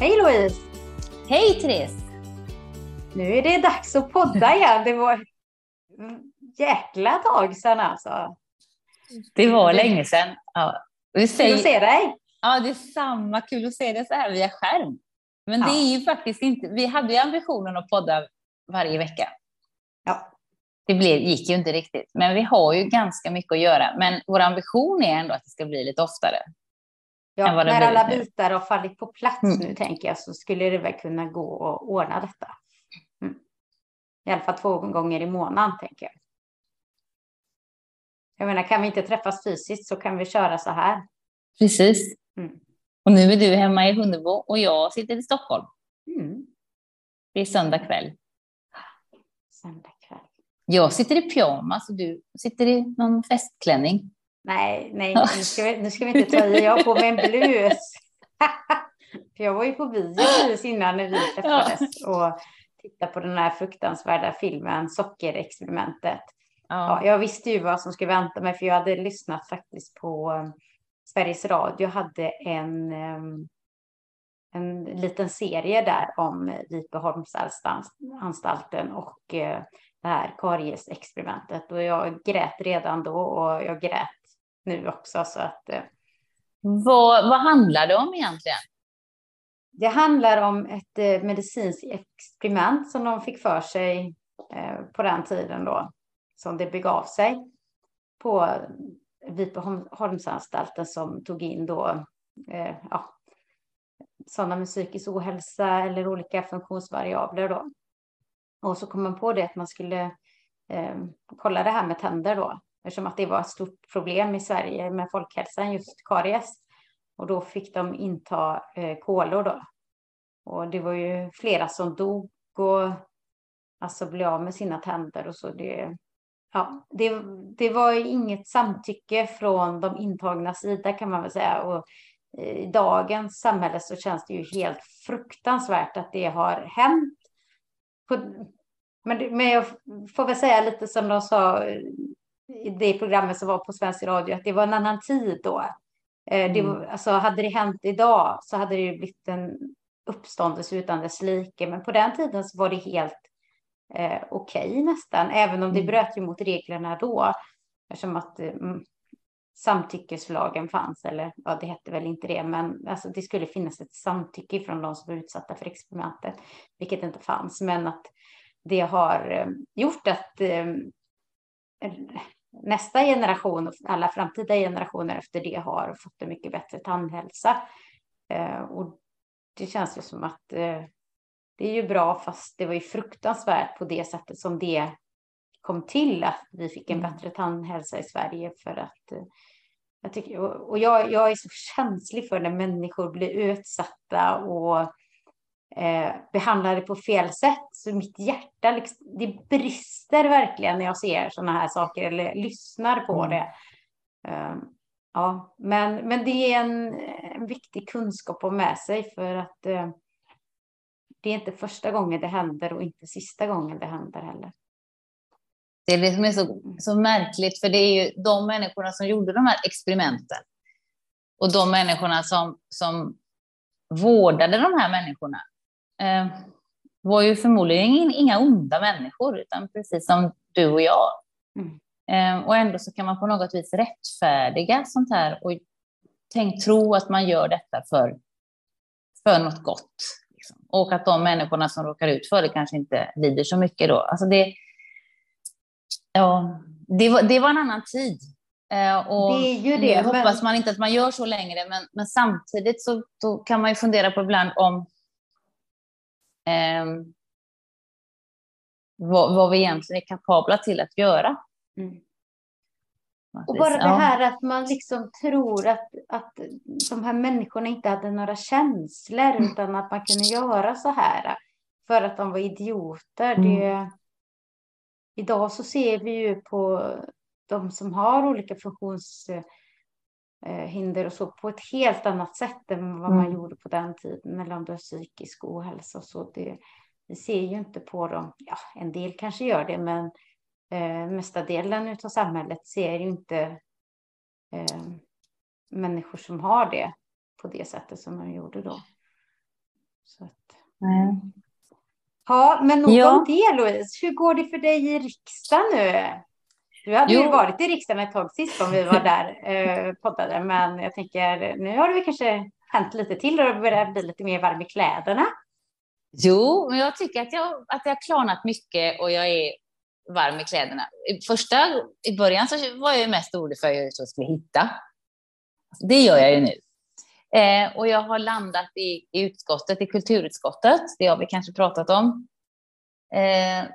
Hej Louise! Hej Therese! Nu är det dags att podda igen. Det var jäkla tag sedan alltså. Det var länge sedan. Ja. Säger... Kul att se dig! Ja, det är samma. Kul att se dig så här via skärm. Men ja. det är ju faktiskt inte... Vi hade ju ambitionen att podda varje vecka. Ja. Det blev, gick ju inte riktigt, men vi har ju ganska mycket att göra. Men vår ambition är ändå att det ska bli lite oftare. Ja, när alla bitar har fallit på plats mm. nu tänker jag så skulle det väl kunna gå att ordna detta. Mm. I alla fall två gånger i månaden tänker jag. Jag menar, kan vi inte träffas fysiskt så kan vi köra så här. Precis. Mm. Och nu är du hemma i Hunnebo och jag sitter i Stockholm. Mm. Det är söndag kväll. Söndag kväll. Jag sitter i pyjamas och du sitter i någon festklänning. Nej, nej, nu ska vi, nu ska vi inte ta i. Jag har på mig en blus. För jag var ju på bio precis innan när vi träffades och tittade på den här fruktansvärda filmen Sockerexperimentet. Ja. ja. jag visste ju vad som skulle vänta mig för jag hade lyssnat faktiskt på um, Sveriges Radio hade en, um, en liten serie där om Vipeholmsanstalten och uh, det här kariesexperimentet och jag grät redan då och jag grät nu också. Så att, uh, vad, vad handlar det om egentligen? Det handlar om ett uh, medicinskt experiment som de fick för sig på den tiden då som det begav sig på Vipeholmsanstalten som tog in då eh, ja, sådana med psykisk ohälsa eller olika funktionsvariabler då. Och så kom man på det att man skulle eh, kolla det här med tänder då, eftersom att det var ett stort problem i Sverige med folkhälsan, just karies. Och då fick de inta eh, kolor då. Och det var ju flera som dog och alltså blev av med sina tänder och så. Det, ja, det, det var inget samtycke från de intagna sida kan man väl säga. Och i dagens samhälle så känns det ju helt fruktansvärt att det har hänt. Men, men jag får väl säga lite som de sa i det programmet som var på Svensk Radio, att det var en annan tid då. Eh, det, mm. alltså, hade det hänt idag så hade det blivit en uppståndelse utan dess like. Men på den tiden så var det helt eh, okej okay, nästan, även om det mm. bröt ju mot reglerna då. Eftersom att eh, samtyckeslagen fanns, eller ja, det hette väl inte det, men alltså, det skulle finnas ett samtycke från de som var utsatta för experimentet, vilket inte fanns. Men att det har eh, gjort att eh, nästa generation och alla framtida generationer efter det har fått en mycket bättre tandhälsa. Eh, och det känns ju som att eh, det är ju bra, fast det var ju fruktansvärt på det sättet som det kom till att vi fick en mm. bättre tandhälsa i Sverige för att eh, jag tycker, och jag, jag är så känslig för när människor blir utsatta och eh, behandlade på fel sätt. Så mitt hjärta, liksom, det brister verkligen när jag ser sådana här saker eller lyssnar på mm. det. Eh, ja, men, men det är en, en viktig kunskap att med sig för att eh, det är inte första gången det händer och inte sista gången det händer heller. Det är det som är så, så märkligt, för det är ju de människorna som gjorde de här experimenten och de människorna som, som vårdade de här människorna var ju förmodligen inga onda människor, utan precis som du och jag. Mm. Eh, och ändå så kan man på något vis rättfärdiga sånt här och tänk tro att man gör detta för, för något gott. Liksom. Och att de människorna som råkar ut för det kanske inte lider så mycket då. Alltså det, ja, det, var, det var en annan tid. Eh, och det är ju det. Nu hoppas man inte att man gör så längre, men, men samtidigt så kan man ju fundera på ibland om eh, vad, vad, vi egentligen är kapabla till att göra. Mm. Och bara det här att man liksom tror att, att de här människorna inte hade några känslor mm. utan att man kunde göra så här för att de var idioter. Mm. Det, idag så ser vi ju på de som har olika funktionshinder och så på ett helt annat sätt än vad man mm. gjorde på den tiden eller om du har psykisk ohälsa och så. Det, vi ser ju inte på dem. Ja, en del kanske gör det, men eh, mesta delen av samhället ser ju inte eh, människor som har det på det sättet som man gjorde då. Så att, mm. Ja, men nog ja. om det Louise. Hur går det för dig i riksdagen nu? Du hade jo. ju varit i riksdagen ett tag sist om vi var där eh, poddade, men jag tänker nu har det kanske hänt lite till och börjar bli lite mer varm i kläderna. Jo, men jag tycker att jag, att jag har klarnat mycket och jag är varm i kläderna. I, första, I början så var jag mest orolig för att jag skulle hitta. Det gör jag ju nu. Eh, och jag har landat i, i utskottet, i kulturutskottet. Det har vi kanske pratat om. Eh,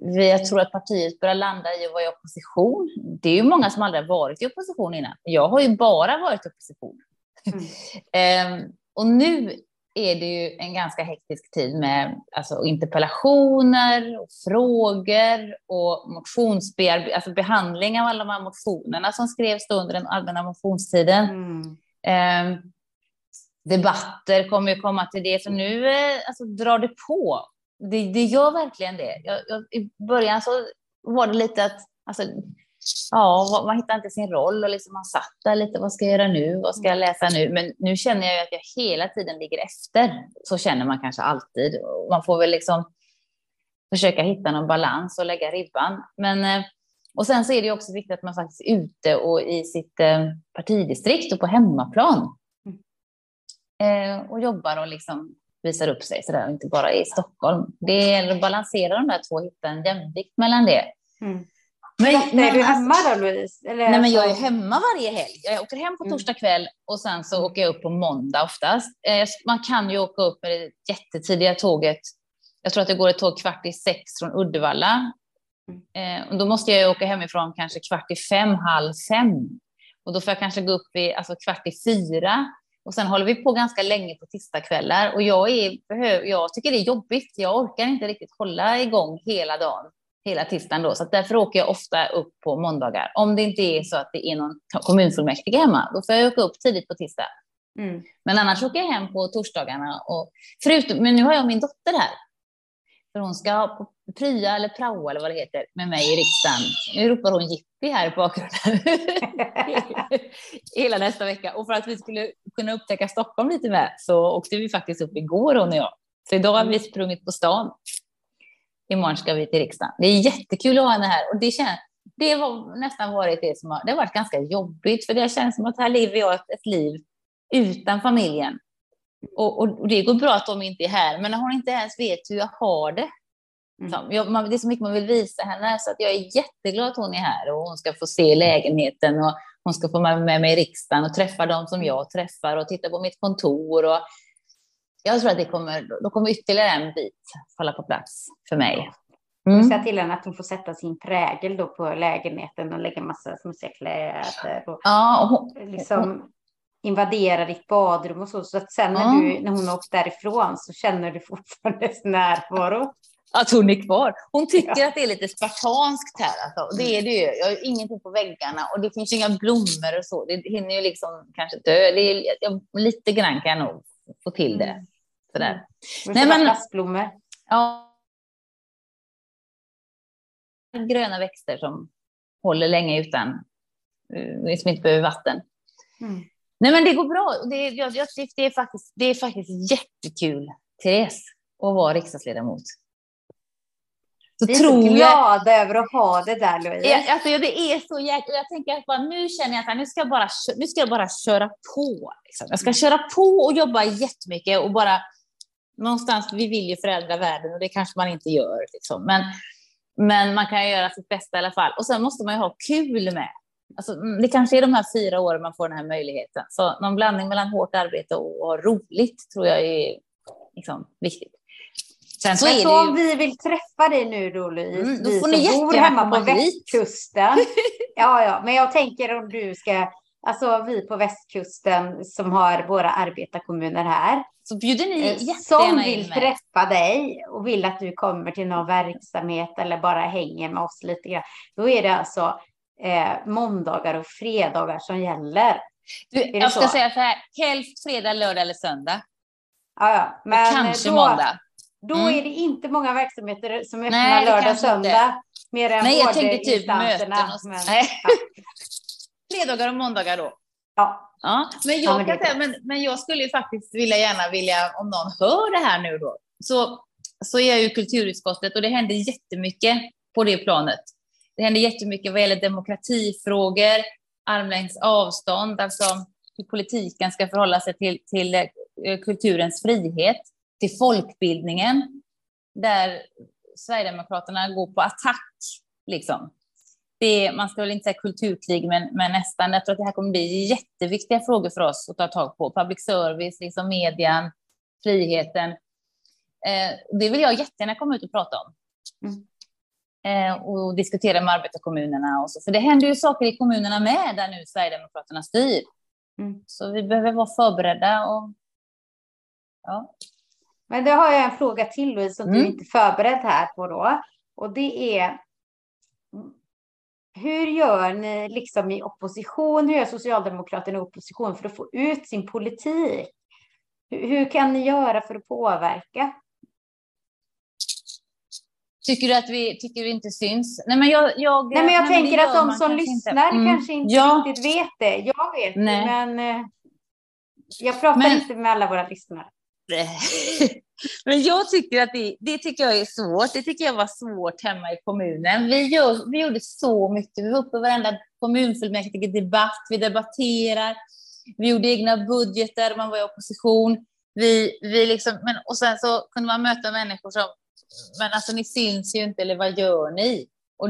jag tror att partiet börjar landa i att vara i opposition. Det är ju många som aldrig har varit i opposition innan. Jag har ju bara varit i opposition. Mm. eh, och nu är det ju en ganska hektisk tid med alltså, interpellationer, och frågor och motionsbearbetning, alltså behandling av alla de här motionerna som skrevs under den allmänna motionstiden. Mm. Eh, debatter kommer ju komma till det, så nu eh, alltså, drar det på. Det, det gör verkligen det. Jag, jag, I början så var det lite att alltså, ja, man hittar inte sin roll och liksom man satt där lite, vad ska jag göra nu, vad ska jag läsa nu? Men nu känner jag att jag hela tiden ligger efter. Så känner man kanske alltid. Man får väl liksom försöka hitta någon balans och lägga ribban. Men, eh, och sen så är det också viktigt att man faktiskt är ute och i sitt eh, partidistrikt och på hemmaplan. Mm. Eh, och jobbar och liksom visar upp sig sådär, och inte bara i Stockholm. Det gäller att balansera de där två, hitta en jämvikt mellan det. Mm. Men, men, är du hemma då Louise? Eller nej, men jag är alltså- hemma varje helg. Jag åker hem på mm. torsdag kväll och sen så åker jag upp på måndag oftast. Eh, man kan ju åka upp med det jättetidiga tåget. Jag tror att det går ett tåg kvart i sex från Uddevalla. Mm. Eh, och då måste jag åka hemifrån kanske kvart i fem, halv fem. Och då får jag kanske gå upp i alltså kvart i fyra. Och sen håller vi på ganska länge på tisdagskvällar. Och jag, är, jag tycker det är jobbigt. Jag orkar inte riktigt hålla igång hela dagen hela tisdagen då, så därför åker jag ofta upp på måndagar. Om det inte är så att det är någon kommunfullmäktige hemma, då får jag åka upp tidigt på tisdag. Mm. Men annars åker jag hem på torsdagarna. Och förutom, men nu har jag min dotter här. För hon ska prya eller praoa eller vad det heter med mig i riksdagen. Nu ropar hon jippi här i bakgrunden. Hela nästa vecka. Och för att vi skulle kunna upptäcka Stockholm lite mer så åkte vi faktiskt upp igår hon och jag. Så idag har vi mm. sprungit på stan imorgon ska vi till riksdagen. Det är jättekul att ha henne här och det, känns, det har nästan varit det som har, det har varit ganska jobbigt för det känns som att här lever jag ett, ett liv utan familjen. Och, och, och, det går bra att de inte är här, men när hon inte ens vet hur jag har det. Mm. Jag, man, det är så mycket man vill visa henne, så att jag är jätteglad att hon är här och hon ska få se lägenheten och hon ska få med, med mig i riksdagen och träffa dem som jag träffar och titta på mitt kontor. Och jag tror att det kommer, då kommer ytterligare en bit falla på plats för mig. Mm. Säga till henne att hon får sätta sin prägel då på lägenheten och lägga massa smutsiga kläder. Och ja, och hon, liksom invadera ditt badrum och så. Så att sen när, du, när hon åkt därifrån så känner du fortfarande närvaro. Att hon är kvar. Hon tycker ja. att det är lite spartanskt här. Alltså. Det är det ju. Jag har ingenting på väggarna och det finns inga blommor och så. Det hinner ju liksom kanske dö. Det är, jag, lite grann kan jag nog få till det. Mm. Sådär. Mm. Nej, men, plastblommor. Ja. Gröna växter som håller länge utan, eh, som inte behöver vatten. Mm. Nej, men det går bra. Det, jag, jag, det, är faktiskt, det är faktiskt jättekul, Therese, att vara riksdagsledamot. Så vi är tror så glada jag... över att ha det där, Louise. Ja, alltså, det är så jäkla... Jag tänker att bara, nu känner jag att nu ska jag bara, nu ska jag bara köra på. Liksom. Jag ska mm. köra på och jobba jättemycket och bara... Någonstans, vi vill ju förändra världen och det kanske man inte gör. Liksom. Men, men man kan göra sitt bästa i alla fall. Och sen måste man ju ha kul med. Alltså, mm, det kanske är de här fyra åren man får den här möjligheten. Så någon blandning mellan hårt arbete och, roligt tror jag är liksom, viktigt. Sen så, så om vi vill träffa dig nu då Louise, mm, då får vi som bor hemma på västkusten. ja, ja, men jag tänker om du ska, alltså vi på västkusten som har våra arbetarkommuner här. Så bjuder ni eh, Som vill träffa dig och vill att du kommer till någon verksamhet eller bara hänger med oss lite grann. Då är det alltså eh, måndagar och fredagar som gäller. Du, jag ska så? säga så här, helst fredag, lördag eller söndag. Ja, ja. Men kanske då, måndag. Då mm. är det inte många verksamheter som öppnar Nej, lördag söndag. Mer än Nej, jag tänkte typ möten. Och... Men, Nej. Fredagar och måndagar då. Ja. ja men, jag ja, men, säga, men, men jag skulle ju faktiskt vilja gärna vilja, om någon hör det här nu då, så, så är jag ju kulturutskottet och det händer jättemycket på det planet. Det händer jättemycket vad gäller demokratifrågor, armlängds avstånd, alltså hur politiken ska förhålla sig till, till eh, kulturens frihet, till folkbildningen, där Sverigedemokraterna går på attack. Liksom. Det, man ska väl inte säga kulturkrig, men, men nästan. Jag tror att det här kommer bli jätteviktiga frågor för oss att ta tag på. Public service, liksom median, friheten. Eh, det vill jag jättegärna komma ut och prata om. Mm. Eh, och diskutera med arbetarkommunerna. Och så. För det händer ju saker i kommunerna med, där nu Sverigedemokraterna styr. Mm. Så vi behöver vara förberedda. Och, ja. Men då har jag en fråga till Louise som mm. du inte är förberedd här på då. Och det är hur gör ni liksom i opposition? Hur gör Socialdemokraterna i opposition för att få ut sin politik? Hur, hur kan ni göra för att påverka? Tycker du att vi tycker vi inte syns? Nej, men jag, jag, nej, men jag nej, tänker att de som lyssnar inte. Mm. kanske inte ja. riktigt vet det. Jag vet nej. men eh, jag pratar men... inte med alla våra lyssnare. Men jag tycker att det, det tycker jag är svårt. Det tycker jag var svårt hemma i kommunen. Vi, gör, vi gjorde så mycket. Vi var uppe i varenda kommunfullmäktige debatt. Vi debatterar. Vi gjorde egna budgetar. Man var i opposition. Vi, vi liksom, men, och sen så kunde man möta människor som, men alltså ni syns ju inte, eller vad gör ni? Och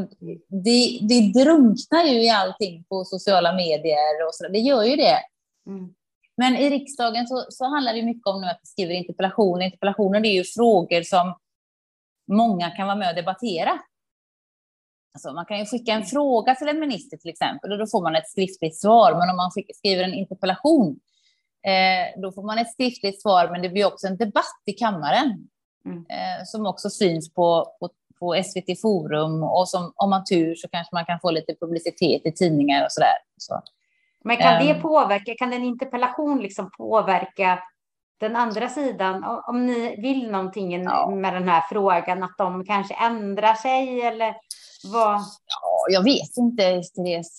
det, det drunknar ju i allting på sociala medier och så. Det gör ju det. Mm. Men i riksdagen så, så handlar det mycket om nu att vi skriver interpellationer. Interpellationer det är ju frågor som många kan vara med och debattera. Alltså man kan ju skicka en fråga till en minister till exempel och då får man ett skriftligt svar. Men om man skriver en interpellation, eh, då får man ett skriftligt svar, men det blir också en debatt i kammaren mm. eh, som också syns på, på, på, SVT Forum och som om man tur så kanske man kan få lite publicitet i tidningar och sådär. Så. Men kan det ehm. påverka, kan en interpellation liksom påverka den andra sidan? Om ni vill någonting ja. med den här frågan, att de kanske ändrar sig eller vad? Ja, jag vet inte, Therese.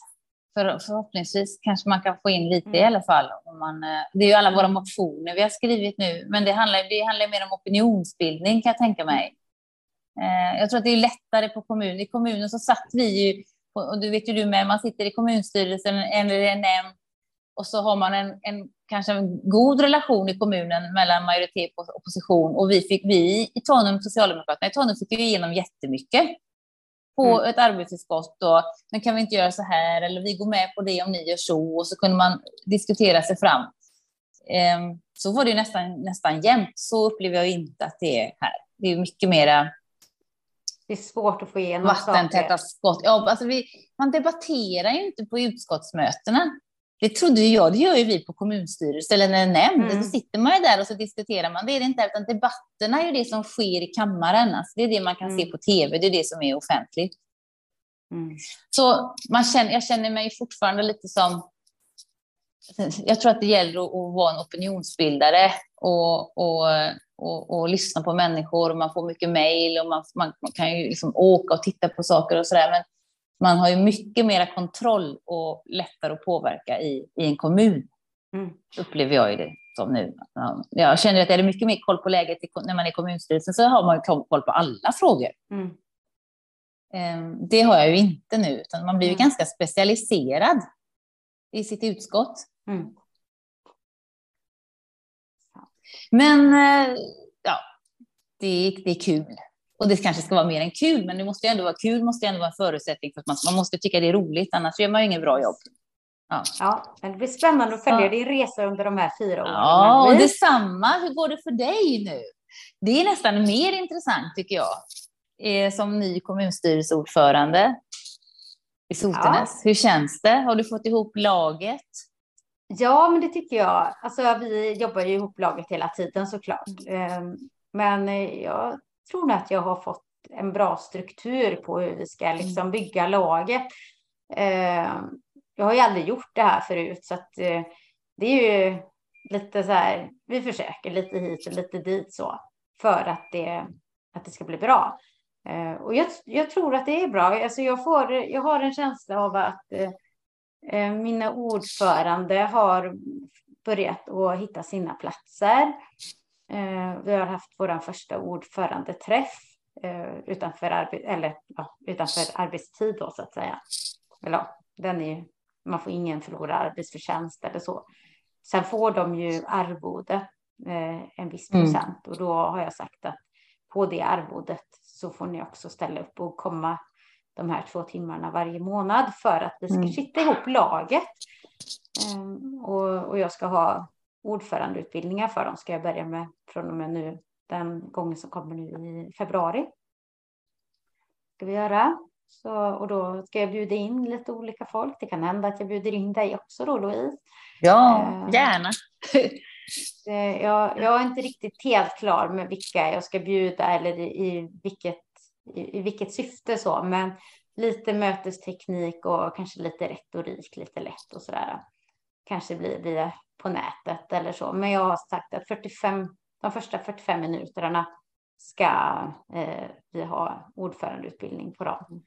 För, förhoppningsvis kanske man kan få in lite mm. i alla fall. Om man, eh, det är ju alla våra motioner vi har skrivit nu, men det handlar, det handlar mer om opinionsbildning kan jag tänka mig. Eh, jag tror att det är lättare på kommunen. I kommunen så satt vi ju och du vet ju du med, man sitter i kommunstyrelsen eller en nämnd och så har man en, en, kanske en god relation i kommunen mellan majoritet och opposition. Och vi, fick, vi i Tanum, Socialdemokraterna i Tanum fick ju igenom jättemycket på mm. ett arbetsutskott. Och, men kan vi inte göra så här? Eller vi går med på det om ni gör så. Och så kunde man diskutera sig fram. Um, så var det nästan, nästan jämnt. Så upplever jag inte att det är här. Det är mycket mera det är svårt att få igenom Vattentäta skott. Ja, alltså vi, man debatterar ju inte på utskottsmötena. Det trodde jag, det gör ju vi på kommunstyrelse eller en nämnd. Mm. Då sitter man ju där och så diskuterar man. Det är det inte, utan debatterna är ju det som sker i kammaren. Alltså det är det man kan mm. se på tv, det är det som är offentligt. Mm. Så man känner, jag känner mig fortfarande lite som... Jag tror att det gäller att, att vara en opinionsbildare och, och och, och lyssna på människor. Man får mycket mejl och man, man, man, kan ju liksom åka och titta på saker och sådär. Men man har ju mycket mera kontroll och lättare att påverka i, i en kommun. Mm. Upplever jag ju det som nu. Jag känner att är det mycket mer koll på läget när man är kommunstyrelsen så har man ju koll på alla frågor. Mm. Ehm, det har jag ju inte nu, utan man blir ju mm. ganska specialiserad i sitt utskott. Mm. Men eh, ja, det, det är kul. Och det kanske ska vara mer än kul, men det måste ju ändå vara kul, måste ändå vara en förutsättning för att man, man måste tycka det är roligt, annars gör man ju inget bra jobb. Ja. ja, men det blir spännande att följa ja. din resa under de här fyra åren. Ja, och detsamma. Hur går det för dig nu? Det är nästan mer intressant tycker jag, eh, som ny kommunstyrelseordförande i Sotenäs. Ja. Hur känns det? Har du fått ihop laget? Ja, men det tycker jag. Alltså, vi jobbar ju ihop laget hela tiden såklart. Ehm, men jag tror nog att jag har fått en bra struktur på hur vi ska mm. liksom bygga laget. Ehm, jag har ju aldrig gjort det här förut, så att eh, det är ju lite så här. Vi försöker lite hit och lite dit så för att det, att det ska bli bra. Ehm, och jag, jag tror att det är bra. Alltså jag, får, jag har en känsla av att eh, Eh, mina ordförande har börjat att hitta sina platser. Eh, vi har haft vår första ordförandeträff eh, utanför, arbe eller, ja, utanför arbetstid då, så att säga. Eller, ja, den är, man får ingen förlorad arbetsförtjänst eller så. Sen får de ju arvode, en viss mm. procent, mm. och då har jag sagt att på det arvodet så får ni också ställa upp och komma de här två timmarna varje månad för att vi ska mm. sitta ihop laget. Och, och, jag ska ha ordförandeutbildningar för dem ska jag börja med från och med nu den gången som kommer nu i februari. Ska vi göra. Så, och då ska jag bjuda in lite olika folk. Det kan hända att jag bjuder in dig också då Louise. Ja, uh, gärna. jag, jag är inte riktigt helt klar med vilka jag ska bjuda eller i, i vilket i, i vilket syfte så, men lite mötesteknik och kanske lite retorik, lite lätt och så där. Kanske blir det på nätet eller så, men jag har sagt att 45, de första 45 minuterna ska eh, vi ha ordförandeutbildning på dem.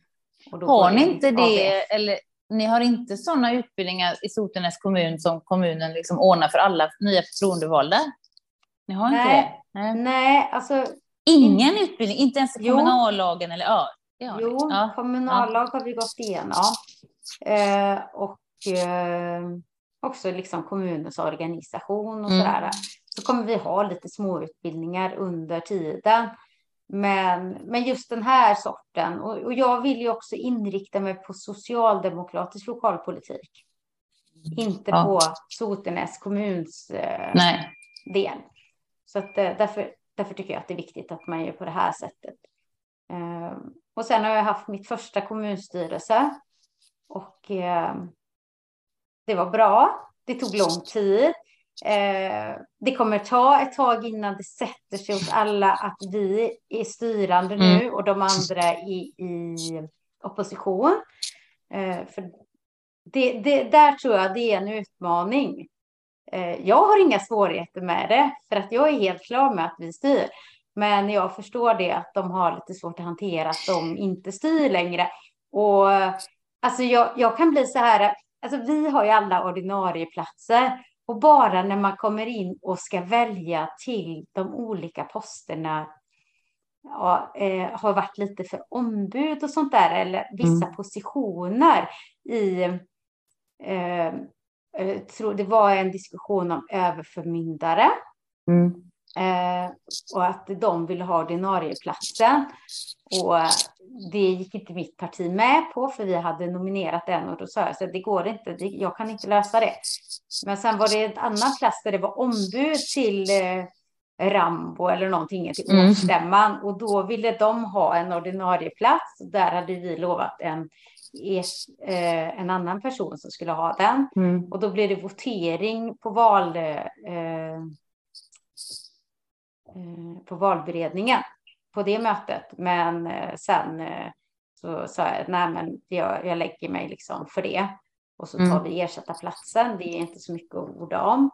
har ni inte det, eller ni har inte sådana utbildningar i Sotenäs kommun som kommunen liksom ordnar för alla nya förtroendevalda? Ni har inte nej, det? Nej, nej alltså Ingen utbildning, inte ens i kommunallagen? Eller, ja, jo, ja. kommunallag har vi gått igenom. Eh, och eh, också liksom kommunens organisation och mm. sådär. Så kommer vi ha lite småutbildningar under tiden. Men, men just den här sorten, och, och jag vill ju också inrikta mig på socialdemokratisk lokalpolitik. Inte ja. på Sotenäs kommuns eh, del. Så att, eh, därför, Därför tycker jag att det är viktigt att man gör på det här sättet. Ehm, och sen har jag haft mitt första kommunstyrelse och ehm, det var bra. Det tog lång tid. Ehm, det kommer ta ett tag innan det sätter sig hos alla att vi är styrande nu mm. och de andra i, i opposition. För det, det, där tror jag det är en utmaning. Eh, jag har inga svårigheter med det, för att jag är helt klar med att vi styr. Men jag förstår det att de har lite svårt att hantera att de inte styr längre. Och alltså jag, jag kan bli så här, alltså vi har ju alla ordinarie platser och bara när man kommer in och ska välja till de olika posterna ja, eh, har varit lite för ombud och sånt där, eller vissa mm. positioner i eh, Eh, det var en diskussion om överförmyndare. Mm. Eh, och att de ville ha ordinarieplatsen. Och det gick inte mitt parti med på, för vi hade nominerat den och då sa jag att det går inte, det, jag kan inte lösa det. Men sen var det ett annat plats där det var ombud till eh, Rambo eller någonting till mm. årsstämman och då ville de ha en ordinarie plats. Där hade vi lovat en eh, en annan person som skulle ha den. Mm. Och då blev det votering på val eh, på valberedningen på det mötet. Men eh, sen eh, så sa jag nej, men jag, jag lägger mig liksom för det. Och så tar mm. vi ersätta platsen. Det är inte så mycket att orda om.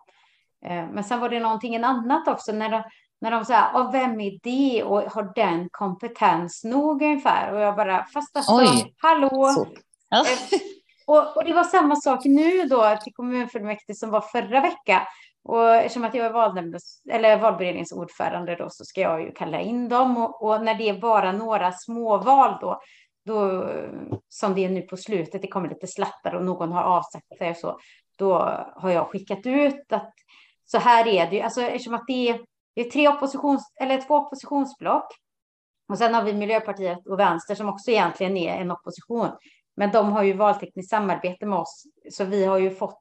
Eh, men sen var det någonting annat också när de, när de säger, och vem är det och har den kompetens nog ungefär? Och jag bara, fast alltså, Oj. hallå. Ja. Eh, och, och, det var samma sak nu då till kommunfullmäktige som var förra veckan. Och eftersom att jag är valnämndes, eller valberedningens ordförande då så ska jag ju kalla in dem. Och, och, när det är bara några småval då, då, som det är nu på slutet, det kommer lite slattar och någon har avsagt sig och så, då har jag skickat ut att så här är det ju, alltså eftersom att det är, det är tre oppositions, eller två oppositionsblock. Och sen har vi Miljöpartiet och Vänster som också egentligen är en opposition. Men de har ju valtekniskt samarbete med oss, så vi har ju fått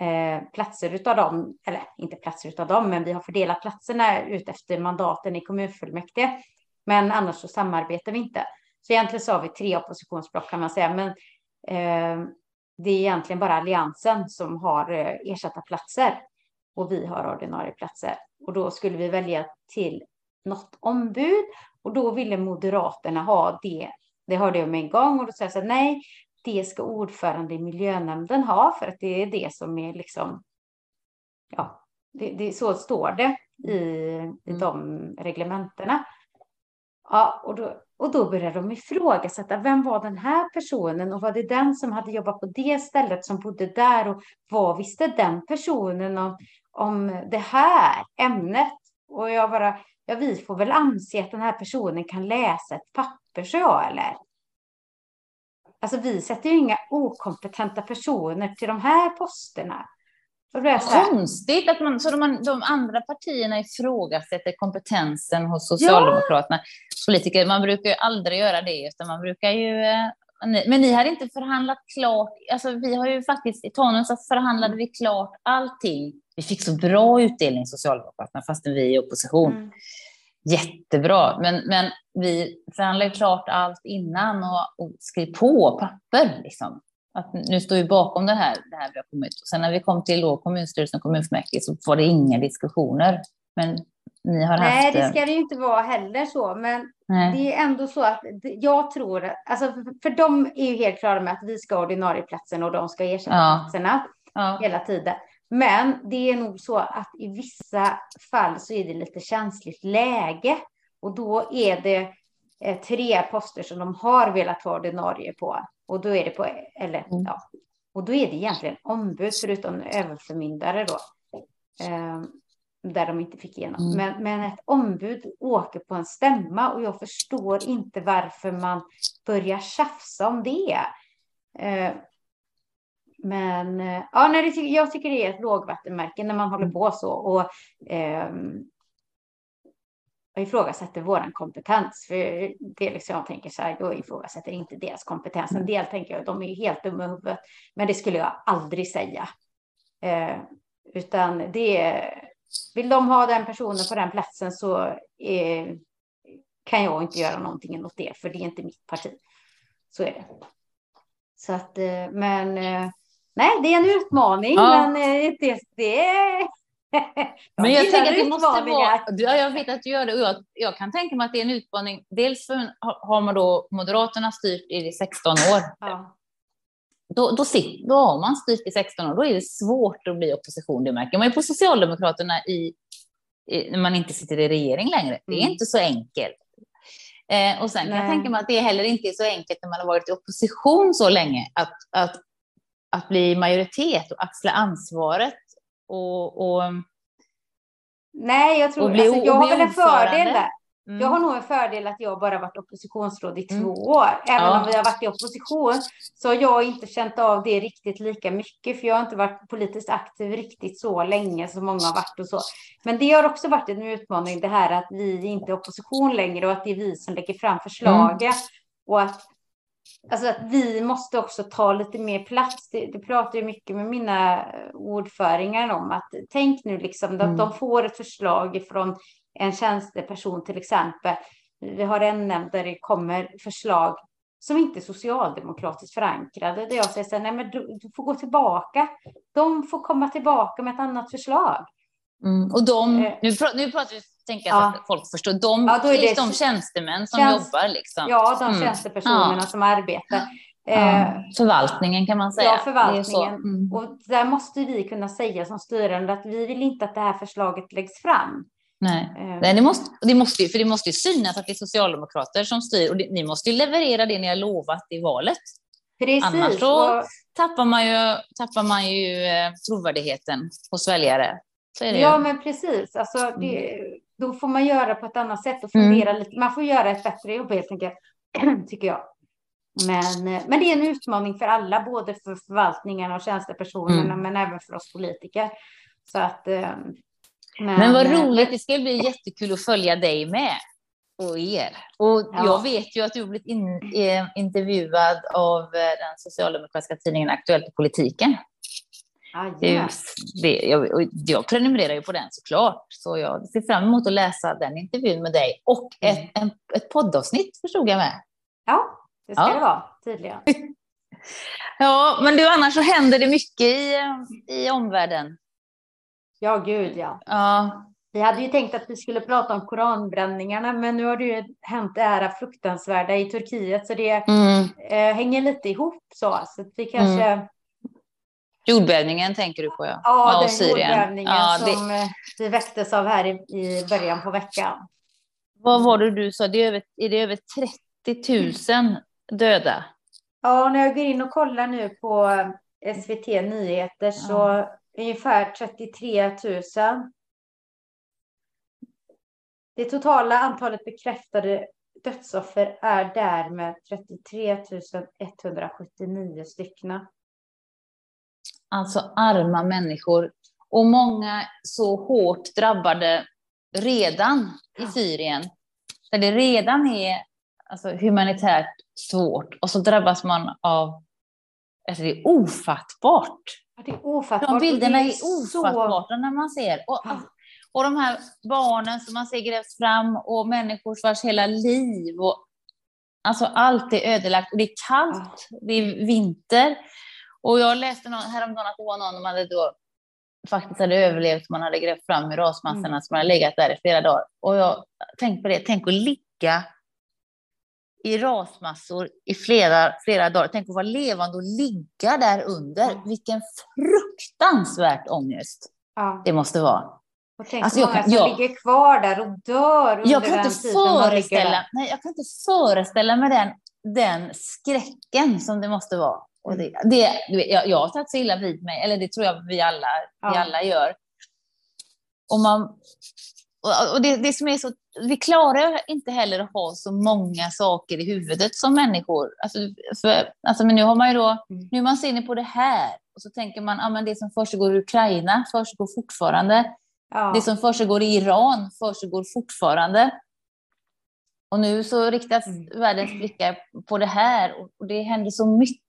eh, platser utav dem, eller inte platser utav dem, men vi har fördelat platserna ut efter mandaten i kommunfullmäktige. Men annars så samarbetar vi inte. Så egentligen så har vi tre oppositionsblock kan man säga, men eh, det är egentligen bara Alliansen som har eh, ersatta platser och vi har ordinarie platser. Och då skulle vi välja till något ombud och då ville Moderaterna ha det. Det hörde jag med en gång och då sa jag så här, nej, det ska ordförande i miljönämnden ha för att det är det som är liksom, ja, det, det så står det i, i mm. de reglementena. Ja, och då, Och då började de ifrågasätta, vem var den här personen och var det den som hade jobbat på det stället som bodde där och vad visste den personen om, om det här ämnet? Och jag bara, ja vi får väl anse att den här personen kan läsa ett papper, så eller? Alltså vi sätter ju inga okompetenta personer till de här posterna. Konstigt att man, så de, de andra partierna ifrågasätter kompetensen hos Socialdemokraterna. Ja. Politiker, man brukar ju aldrig göra det, utan man brukar ju... Eh, men ni har inte förhandlat klart, alltså vi har ju faktiskt, i Tanum så förhandlade vi klart allting. Vi fick så bra utdelning Socialdemokraterna, fastän vi är i opposition. Mm. Jättebra, men, men vi förhandlade klart allt innan och, och skrev på papper. Liksom att nu står vi bakom det här, det här vi har kommit. Och sen när vi kom till då kommunstyrelsen och kommunfullmäktige så var det inga diskussioner. Men ni har Nej, haft... Nej, det ska det ju inte vara heller så. Men Nej. det är ändå så att jag tror, alltså för de är ju helt klara med att vi ska ha ordinarie platsen och de ska ersätta ja. platserna ja. hela tiden. Men det är nog så att i vissa fall så är det lite känsligt läge och då är det eh, tre poster som de har velat ha ordinarie på. Och då är det på, eller mm. ja, och då är det egentligen ombud förutom överförmyndare då. Eh, där de inte fick igenom. Mm. Men, men ett ombud åker på en stämma och jag förstår inte varför man börjar tjafsa om det. Eh, men ja, nej, det, jag tycker det är ett lågvattenmärke när man håller mm. på så. Och, eh, jag ifrågasätter vår kompetens. För det är liksom, jag tänker så här, jag ifrågasätter inte deras kompetens. En del tänker jag, de är helt dumma i huvudet. Men det skulle jag aldrig säga. Eh, utan det vill de ha den personen på den platsen så eh, kan jag inte göra någonting åt det, för det är inte mitt parti. Så är det. Så att, eh, men eh, nej, det är en utmaning, ja. men eh, det, det Men jag tänker att det måste vara, ja, jag vet att du gör det och jag, jag, kan tänka mig att det är en utmaning. Dels för, har man då Moderaterna styrt i 16 år. Ja. Då, då, sitter, då har man styrt i 16 år, då är det svårt att bli opposition. Det märker man ju på Socialdemokraterna i, i, när man inte sitter i regering längre. Det är mm. inte så enkelt. Eh, och sen kan Nej. jag tänka mig att det heller inte är så enkelt när man har varit i opposition så länge att, att, att bli majoritet och axla ansvaret och, och Nej, jag tror, bli, alltså, jag har väl en fördel där. Mm. Jag har nog en fördel att jag bara varit oppositionsråd i mm. två år. Även ja. om vi har varit i opposition så har jag inte känt av det riktigt lika mycket. För jag har inte varit politiskt aktiv riktigt så länge som många har varit och så. Men det har också varit en utmaning det här att vi inte är opposition längre och att det är vi som lägger fram förslaget. Mm. Och att Alltså att vi måste också ta lite mer plats. Det, det pratar jag mycket med mina ordföringar om. Att tänk nu liksom att mm. de får ett förslag från en tjänsteperson till exempel. Vi har en nämnd där det kommer förslag som inte är socialdemokratiskt förankrade. Där jag säger så här, nej men du, du, får gå tillbaka. De får komma tillbaka med ett annat förslag. Mm. Och de, eh. nu, nu pratar vi tänka ja. att folk förstår. De, ja, det de tjänstemän som tjänst, jobbar. Liksom. Ja, de mm. tjänstepersonerna ja. som arbetar. Eh, förvaltningen kan man säga. Ja, förvaltningen. Mm. Och där måste vi kunna säga som styrande att vi vill inte att det här förslaget läggs fram. Nej, eh. Nej det, måste, det måste ju, för det måste ju synas att det är socialdemokrater som styr och det, ni måste ju leverera det ni har lovat i valet. Precis. Annars så och... tappar man ju, tappar man ju eh, trovärdigheten hos väljare. ja, ju. men precis. Alltså, det, mm då får man göra på ett annat sätt och fundera mm. lite. Man får göra ett bättre jobb helt enkelt, tycker jag. Men, eh, men det är en utmaning för alla, både för förvaltningarna och tjänstepersonerna, mm. men även för oss politiker. Så att, eh, men, men vad roligt, det ska bli jättekul att följa dig med och er. Och ja. jag vet ju att du har blivit in, eh, intervjuad av den socialdemokratiska tidningen Aktuellt i politiken. Det, det, jag, jag prenumererar ju på den såklart, så jag ser fram emot att läsa den intervjun med dig och ett, mm. en, ett poddavsnitt förstod jag med. Ja, det ska ja. det vara tydligen. ja, men du, annars så händer det mycket i, i omvärlden. Ja, gud ja. ja. Vi hade ju tänkt att vi skulle prata om koranbränningarna, men nu har det ju hänt det här fruktansvärda i Turkiet, så det mm. eh, hänger lite ihop så. Så vi kanske mm Jordbävningen tänker du på, ja. Ja, ja den Syrien. jordbävningen ja, det... som eh, vi väcktes av här i, i början på veckan. Vad var det du sa, det är, över, är det över 000 döda. Ja, när jag går in och kollar nu på SVT Nyheter så ja. ungefär 33 000. Det totala antalet bekräftade dödsoffer är därmed 33 179 stycken. Alltså arma människor och många så hårt drabbade redan i Syrien. Där det redan är alltså, humanitärt svårt och så drabbas man av Alltså det är ofattbart. Det är ofattbart. De bilderna är, är ofattbara så... när man ser. Och, och de här barnen som man ser grävs fram och människor vars hela liv och alltså allt är ödelagt och det är kallt, det är vinter. Och jag läste någon, häromdagen att det var någon som hade då faktiskt hade överlevt, man hade grävt fram i rasmassorna mm. som hade legat där i flera dagar. Och jag tänkte på det, tänk att ligga i rasmassor i flera, flera dagar. Tänk att vara levande och ligga där under. Ja. Vilken fruktansvärt ångest ja. det måste vara. Och tänk alltså, många som jag, ligger kvar där och dör under jag kan inte föreställa, nej, Jag kan inte föreställa mig den, den skräcken som det måste vara. Och det, mm. det, jag, jag har tagit så illa vid mig, eller det tror jag vi alla, ja. vi alla gör. Och, man, och det, det som är så vi klarar inte heller att ha så många saker i huvudet som människor. Alltså, för, alltså, men nu har man ju då, mm. nu är man inne på det här och så tänker man, ja men det som försiggår i Ukraina försiggår fortfarande. Ja. Det som försiggår i Iran försiggår fortfarande. Och nu så riktas mm. världens blickar på det här och det händer så mycket.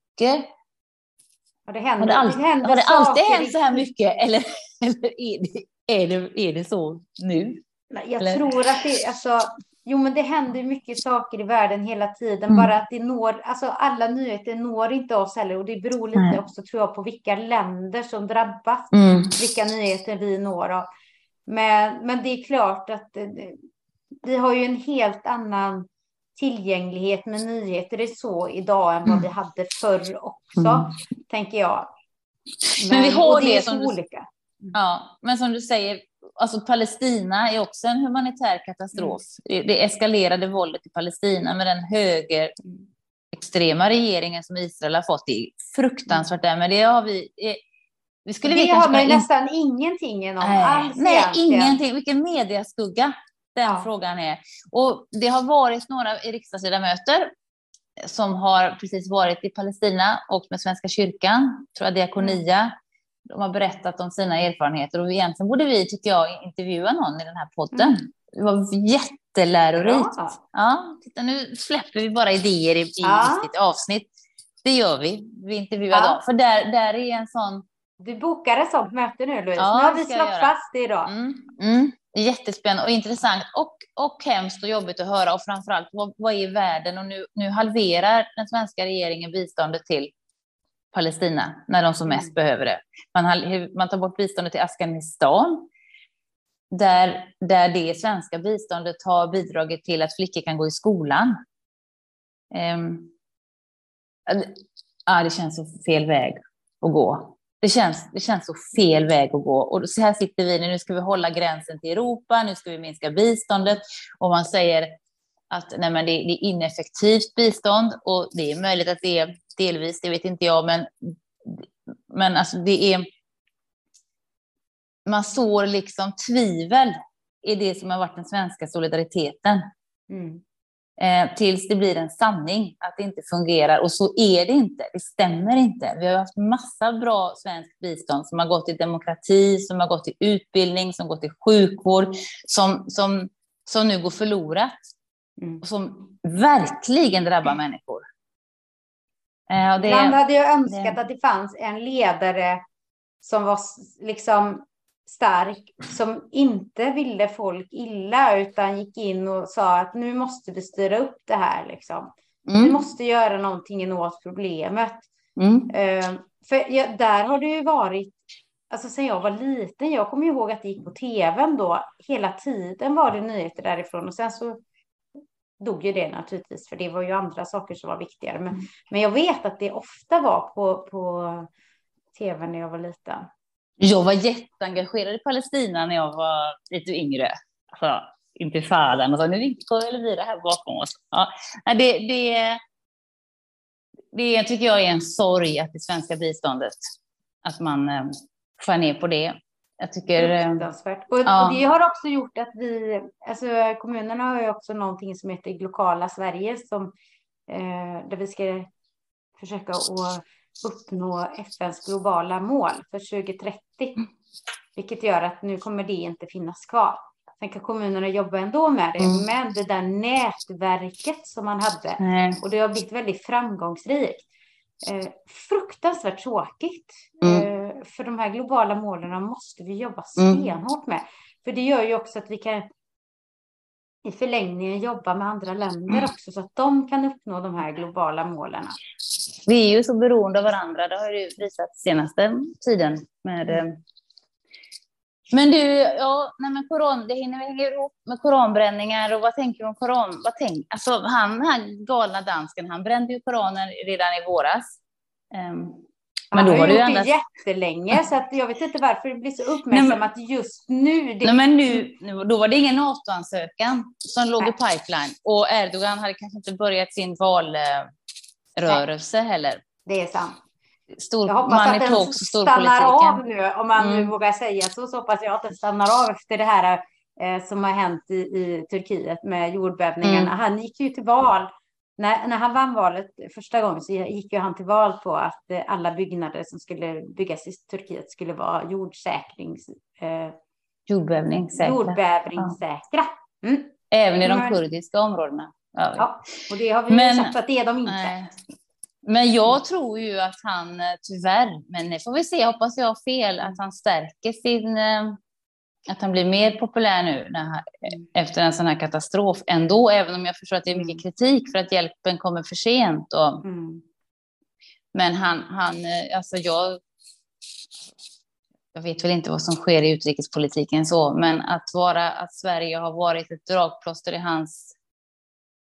Ja, det händer, har det, all, det har det alltid hänt så här mycket eller, eller är, det, är, det, är det så nu? Jag Eller? tror att det, alltså, jo men det händer mycket saker i världen hela tiden, mm. bara att det når, alltså alla nyheter når inte oss heller och det beror lite Nej. också tror jag på vilka länder som drabbas, mm. vilka nyheter vi når av. Men, men det är klart att eh, vi har ju en helt annan tillgänglighet med nyheter är så idag än vad mm. vi hade förr också, mm. tänker jag. Men, men vi har det, det som olika. Du, ja, men som du säger, alltså Palestina är också en humanitär katastrof. Mm. Det eskalerade våldet i Palestina med den höger extrema regeringen som Israel har fått. Det är fruktansvärt där, men det har vi... Eh, vi skulle det har man in... nästan ingenting om nej, alls Nej, egentligen. ingenting. Vilken mediaskugga den ja. frågan är. Och det har varit några riksdagsledamöter som har precis varit i Palestina och med Svenska kyrkan, tror jag, Diakonia, de har berättat om sina erfarenheter och egentligen borde vi, tycker jag, intervjua någon i den här podden. Mm. Det var jättelärorikt. Bra. Ja, titta, nu släpper vi bara idéer i, i ja. ett avsnitt. Det gör vi. Vi intervjuar ja. dem. För där, där är en sån... Du bokar ett sånt möte nu, Louise. Ja, nu har vi slått fast det idag. Mm. Mm. Jättespännande och intressant och, och hemskt och jobbigt att höra. Och framförallt, vad, vad är världen? Och nu, nu halverar den svenska regeringen biståndet till Palestina när de som mest mm. behöver det. Man, man tar bort biståndet till Afghanistan där, där det svenska biståndet har bidragit till att flickor kan gå i skolan. Um, ja, det känns så fel väg att gå. Det känns, det känns så fel väg att gå. Och så här sitter vi nu, nu ska vi hålla gränsen till Europa, nu ska vi minska biståndet. Och man säger att nej, men det, det är ineffektivt bistånd och det är möjligt att det är delvis, det vet inte jag, men, men alltså det är... Man sår liksom tvivel i det som har varit den svenska solidariteten. Mm. Eh, tills det blir en sanning att det inte fungerar. Och så är det inte. Det stämmer inte. Vi har haft massa bra svenskt bistånd som har gått till demokrati, som har gått till utbildning, som gått till sjukvård, som, som, som nu går förlorat. Mm. Och som verkligen drabbar människor. Eh, det, Ibland hade jag önskat det... att det fanns en ledare som var liksom stark, som inte ville folk illa, utan gick in och sa att nu måste vi styra upp det här. Liksom. Mm. Vi måste göra någonting åt problemet. Mm. Uh, för ja, där har det ju varit, alltså sen jag var liten, jag kommer ihåg att det gick på tvn då, hela tiden var det nyheter därifrån och sen så dog ju det naturligtvis, för det var ju andra saker som var viktigare. Men, mm. men jag vet att det ofta var på, på tv när jag var liten. Jag var jätteengagerad i Palestina när jag var lite yngre. Alltså, intifadan och så. Nu går Elvira här bakom oss. Ja, det, det, det tycker jag är en sorg att det svenska biståndet, att man eh, skär ner på det. Jag tycker... Eh, och, ja. det har också gjort att vi, alltså kommunerna har ju också någonting som heter Glokala Sverige som, eh, där vi ska försöka att uppnå FNs globala mål för 2030. Vilket gör att nu kommer det inte finnas kvar. Sen kan kommunerna jobba ändå med det, mm. men det där nätverket som man hade mm. och det har blivit väldigt framgångsrikt. Eh, fruktansvärt tråkigt. Mm. Eh, för de här globala målen måste vi jobba mm. stenhårt med. För det gör ju också att vi kan i förlängningen jobba med andra länder mm. också så att de kan uppnå de här globala målen. Vi är ju så beroende av varandra, det har ju visat senaste tiden med mm. eh, men du, ja, nej men koran, det hänger ihop med koranbränningar och vad tänker du om koran? Vad tänk, alltså han, här galna dansken, han brände ju koranen redan i våras. Um, men då har ju gjort det jättelänge, så att jag vet inte varför det blir så uppmärksammat just nu. Det... Nej, men nu, då var det ingen NATO-ansökan som låg nej. i pipeline och Erdogan hade kanske inte börjat sin valrörelse heller. Det är sant stor, jag hoppas att den stannar av nu, om man mm. nu vågar säga så, så hoppas jag att den stannar av efter det här eh, som har hänt i, i Turkiet med jordbävningarna. Mm. Han gick ju till val, när, när han vann valet första gången så gick ju han till val på att eh, alla byggnader som skulle byggas i Turkiet skulle vara jordsäkrings... Eh, Jordbävningssäkra. Jordbävningssäkra. Mm. Även i de kurdiska områdena. Ja, ja och det har vi Men, sagt att det är de inte. Nej. Men jag tror ju att han eh, tyvärr, men det får vi se, hoppas jag har fel, att han stärker sin, eh, att han blir mer populär nu när, mm. efter en sån här katastrof ändå, även om jag förstår att det är mycket mm. kritik för att hjälpen kommer för sent. Och, mm. Men han, han, eh, alltså jag, jag vet väl inte vad som sker i utrikespolitiken så, men att vara, att Sverige har varit ett dragplåster i hans,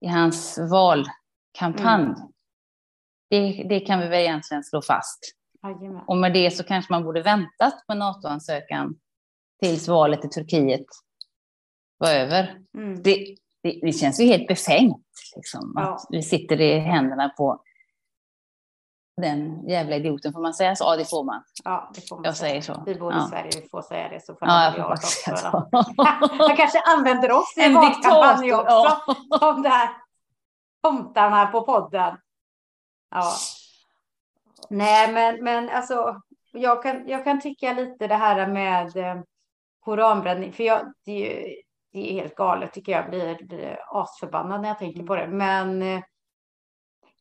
i hans valkampanj, mm det, det kan vi väl egentligen slå fast. Och med det så kanske man borde väntat med NATO-ansökan tills valet i Turkiet var över. Mm. Det, det, det, känns ju helt befängt liksom, ja. att vi sitter i händerna på den jävla idioten. Får man säga så? Ja, det får man. Ja, det får man jag säga. säger så. Vi bor i ja. Sverige, vi får säga det. Så får ja, jag får också så. Han kanske använder oss i en valkampanj också. Ja. Om det här tomtarna på podden. Ja. Nej, men, men alltså, jag kan, jag kan tycka lite det här med eh, koranbränning, för jag, det, är ju, det är helt galet tycker jag, blir, blir asförbannad när jag tänker på det. Men eh,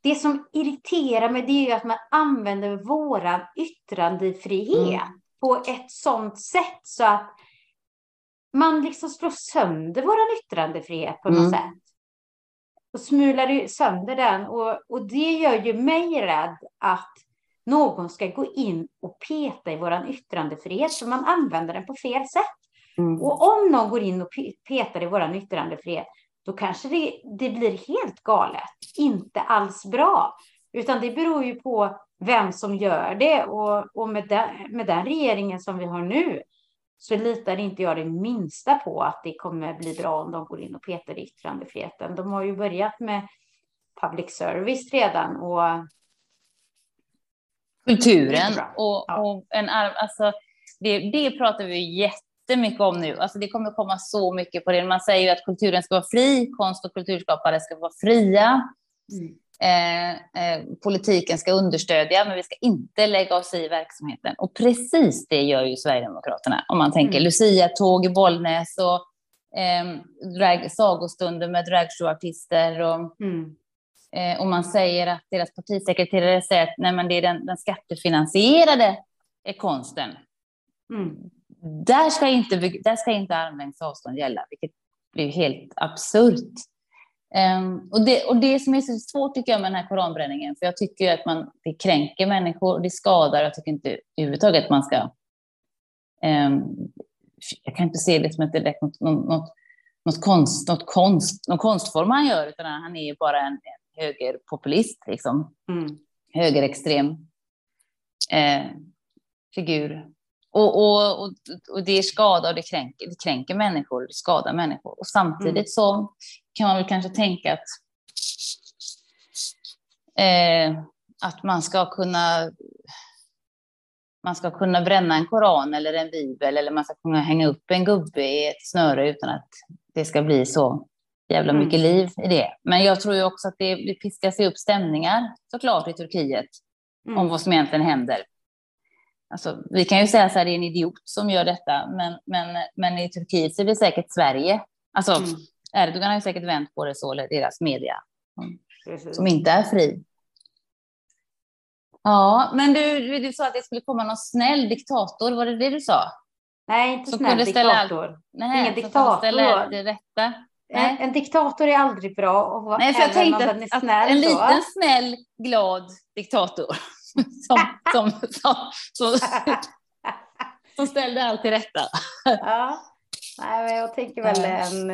det som irriterar mig det är ju att man använder våran yttrandefrihet mm. på ett sådant sätt så att man liksom slår sönder våran yttrandefrihet på något mm. sätt och smular sönder den. Och, och det gör ju mig rädd att någon ska gå in och peta i våran yttrandefrihet, för man använder den på fel sätt. Mm. Och om någon går in och petar i våran yttrandefrihet, då kanske det, det blir helt galet, inte alls bra. Utan det beror ju på vem som gör det. Och, och med, den, med den regeringen som vi har nu så litar inte jag det minsta på att det kommer bli bra om de går in och petar i yttrandefriheten. De har ju börjat med public service redan och kulturen och, ja. och en alltså det, det pratar vi jättemycket om nu. Alltså det kommer komma så mycket på det. Man säger ju att kulturen ska vara fri, konst och kulturskapare ska vara fria. Mm. Eh, eh, politiken ska understödja, men vi ska inte lägga oss i verksamheten. Och precis det gör ju Sverigedemokraterna. Om man tänker mm. Lucia-tåg i Bollnäs och eh, drag, sagostunder med dragshowartister. Och, mm. Eh, och man säger att deras partisekreterare säger att nej, men det är den, den skattefinansierade konsten. Mm. Där ska inte, där ska inte armlängds avstånd gälla, vilket blir helt absurt. Um, och, det, och det som är så svårt tycker jag med den här koranbränningen, för jag tycker att man, det kränker människor, det skadar, jag tycker inte överhuvudtaget att man ska... Um, jag kan inte se det som ett direkt något, något, något, konst, något konst, någon konstform han gör, utan han är ju bara en högerpopulist, liksom. Mm. Högerextrem eh, figur. Och, och, och, och det är skada och det kränker, det kränker människor, det skadar människor. Och samtidigt mm. så kan man väl kanske tänka att, eh, att man ska kunna man ska kunna bränna en koran eller en bibel eller man ska kunna hänga upp en gubbe i ett snöre utan att det ska bli så jävla mm. mycket liv i det. Men jag tror ju också att det, det piskas upp stämningar såklart i Turkiet mm. om vad som egentligen händer. Alltså, vi kan ju säga så här, det är en idiot som gör detta, men, men, men i Turkiet så är det säkert Sverige. Alltså, mm. Erdogan har ju säkert vänt på det så, eller deras media, som, inte är fri. Ja, men du, du sa att det skulle komma någon snäll diktator, var det det du sa? Nej, inte som snäll diktator. All... Nej, Ingen diktator. Ställa det rätta. Nej. En diktator är aldrig bra. Och Nej, för jag tänkte att, att, en liten snäll, glad diktator som, som, som, som, som ställde allt till rätta. Ja, Nej, jag tänker väl en,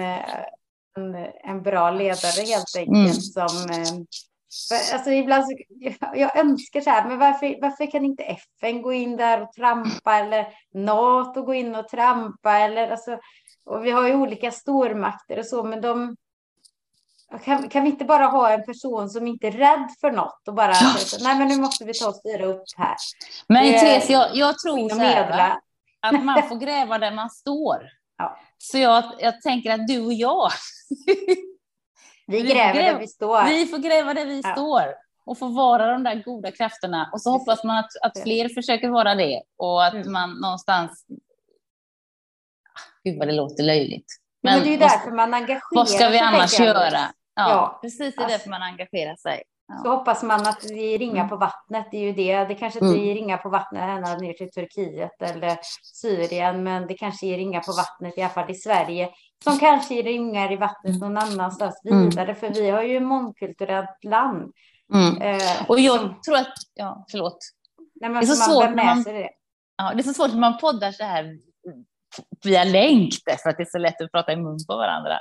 en, en bra ledare helt enkelt mm. som eh, för, alltså ibland så, jag, jag önskar så här, men varför, varför kan inte FN gå in där och trampa eller NATO gå in och trampa eller alltså, och vi har ju olika stormakter och så, men de kan, kan vi inte bara ha en person som inte är rädd för något och bara ja. nej, men nu måste vi ta och styra upp här. Men Therese, jag, jag tror så här, att man får gräva där man står. Ja. Så jag, jag tänker att du och jag Vi gräver vi där vi står. Vi får gräva där vi ja. står och få vara de där goda krafterna. Och så hoppas man att, att fler försöker vara det och att mm. man någonstans... Gud vad det låter löjligt. Men, Men det är ju därför man engagerar sig. Vad ska vi annars göra? Ja, ja, precis. Det är alltså, därför man engagerar sig. Ja. Så hoppas man att vi ringar på vattnet. Det är ju det. Det kanske inte mm. ringar på vattnet ända ner till Turkiet eller Syrien, men det kanske ger ringar på vattnet i alla fall i Sverige som kanske ger ringar i vattnet någon annanstans mm. vidare, mm. för vi har ju ett mångkulturellt land. Mm. Eh, och jag som, tror att, ja, förlåt. Nej, men det är så svårt när man, det. Ja, det är så svårt när man poddar så här via länk därför att det är så lätt att prata i mun på varandra.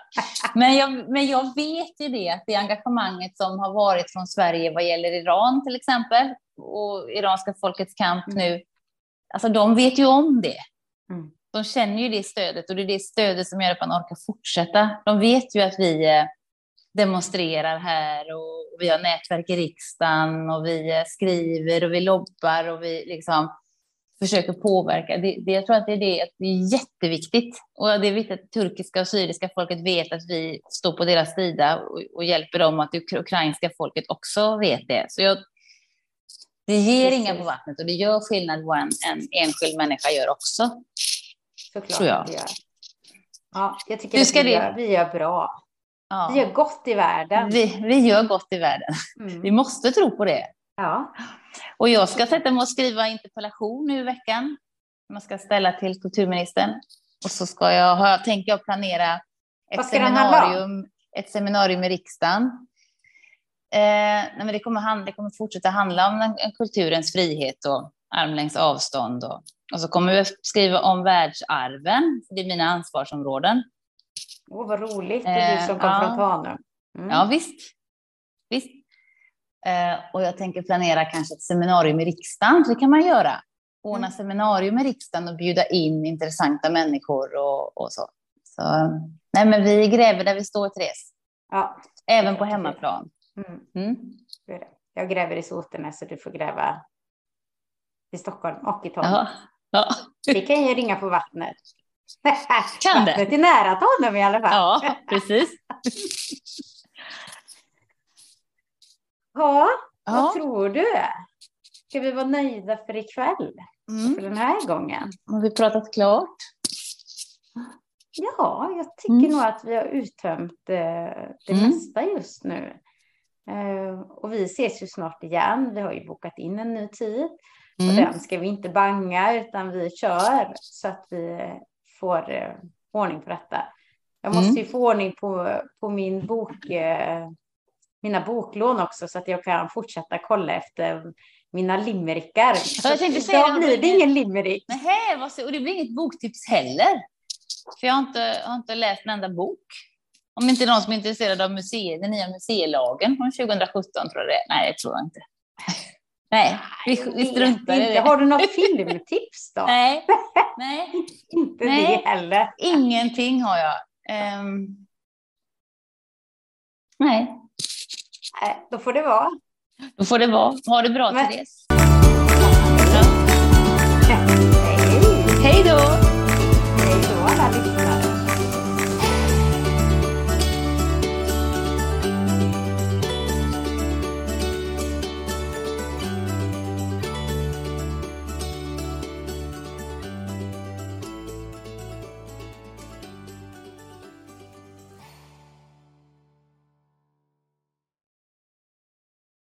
Men jag, men jag vet ju det, att det engagemanget som har varit från Sverige vad gäller Iran till exempel och iranska folkets kamp mm. nu, alltså de vet ju om det. Mm. De känner ju det stödet och det är det stödet som gör att man orkar fortsätta. De vet ju att vi eh, demonstrerar här och vi har nätverk i riksdagen och vi eh, skriver och vi lobbar och vi liksom försöker påverka. Det, det, jag tror att det är, det, det är jätteviktigt. Och det är viktigt att turkiska och syriska folket vet att vi står på deras sida och, och hjälper dem att det ukrainska folket också vet det. Så jag, det ger inga på vattnet och det gör skillnad vad en, en enskild människa gör också. Såklart tror jag. Det gör. Ja, jag tycker att vi, gör, vi gör bra. Ja. Vi gör gott i världen. Vi, vi gör gott i världen. Mm. Vi måste tro på det. Ja. Och jag ska sätta mig och skriva interpellation nu i veckan. Man ska ställa till kulturministern. Och så ska jag, tänker jag planera ett seminarium, ett seminarium i riksdagen. Eh, nej, men det, kommer handla, det kommer fortsätta handla om den, kulturens frihet och armlängds avstånd. Och, och så kommer vi skriva om världsarven. Det är mina ansvarsområden. Åh, oh, vad roligt. Det är du som kom eh, från Tanum. Mm. Ja, visst. visst. Eh, och jag tänker planera kanske ett seminarium i riksdagen, det kan man göra. Ordna mm. seminarium i riksdagen och bjuda in intressanta människor och, och så. så. Nej, men vi gräver där vi står, Therese. Ja. Även på hemmaplan. Mm. Mm. Jag gräver i Sotenäs så du får gräva i Stockholm och i Tanum. Ja. Ja. Vi kan ju ringa på vattnet. Kan det? Vattnet är nära Tanum i alla fall. Ja, precis. Ja, ja, vad tror du? Ska vi vara nöjda för ikväll? Mm. För den här gången? Har vi pratat klart? Ja, jag tycker mm. nog att vi har uttömt eh, det mm. mesta just nu. Eh, och vi ses ju snart igen. Vi har ju bokat in en ny tid. Och mm. den ska vi inte banga utan vi kör så att vi får eh, ordning på detta. Jag måste mm. ju få ordning på, på min bok mina boklån också så att jag kan fortsätta kolla efter mina limerickar. Jag tänkte säga Idag blir det ingen limerick. Nej, och det blir inget boktips heller. För jag har inte, har inte läst en enda bok. Om inte någon som är intresserad av museer, den nya museilagen från 2017 tror jag det är. Nej, det tror jag inte. Nej, vi, vi struntar i det. Har du något filmtips då? Nej, nej. Inte Nej. det heller. Ingenting har jag. Ehm, nej, Nej, då får det vara. då får det vara. Ha det bra, Men- Therese. Hej. Hej då!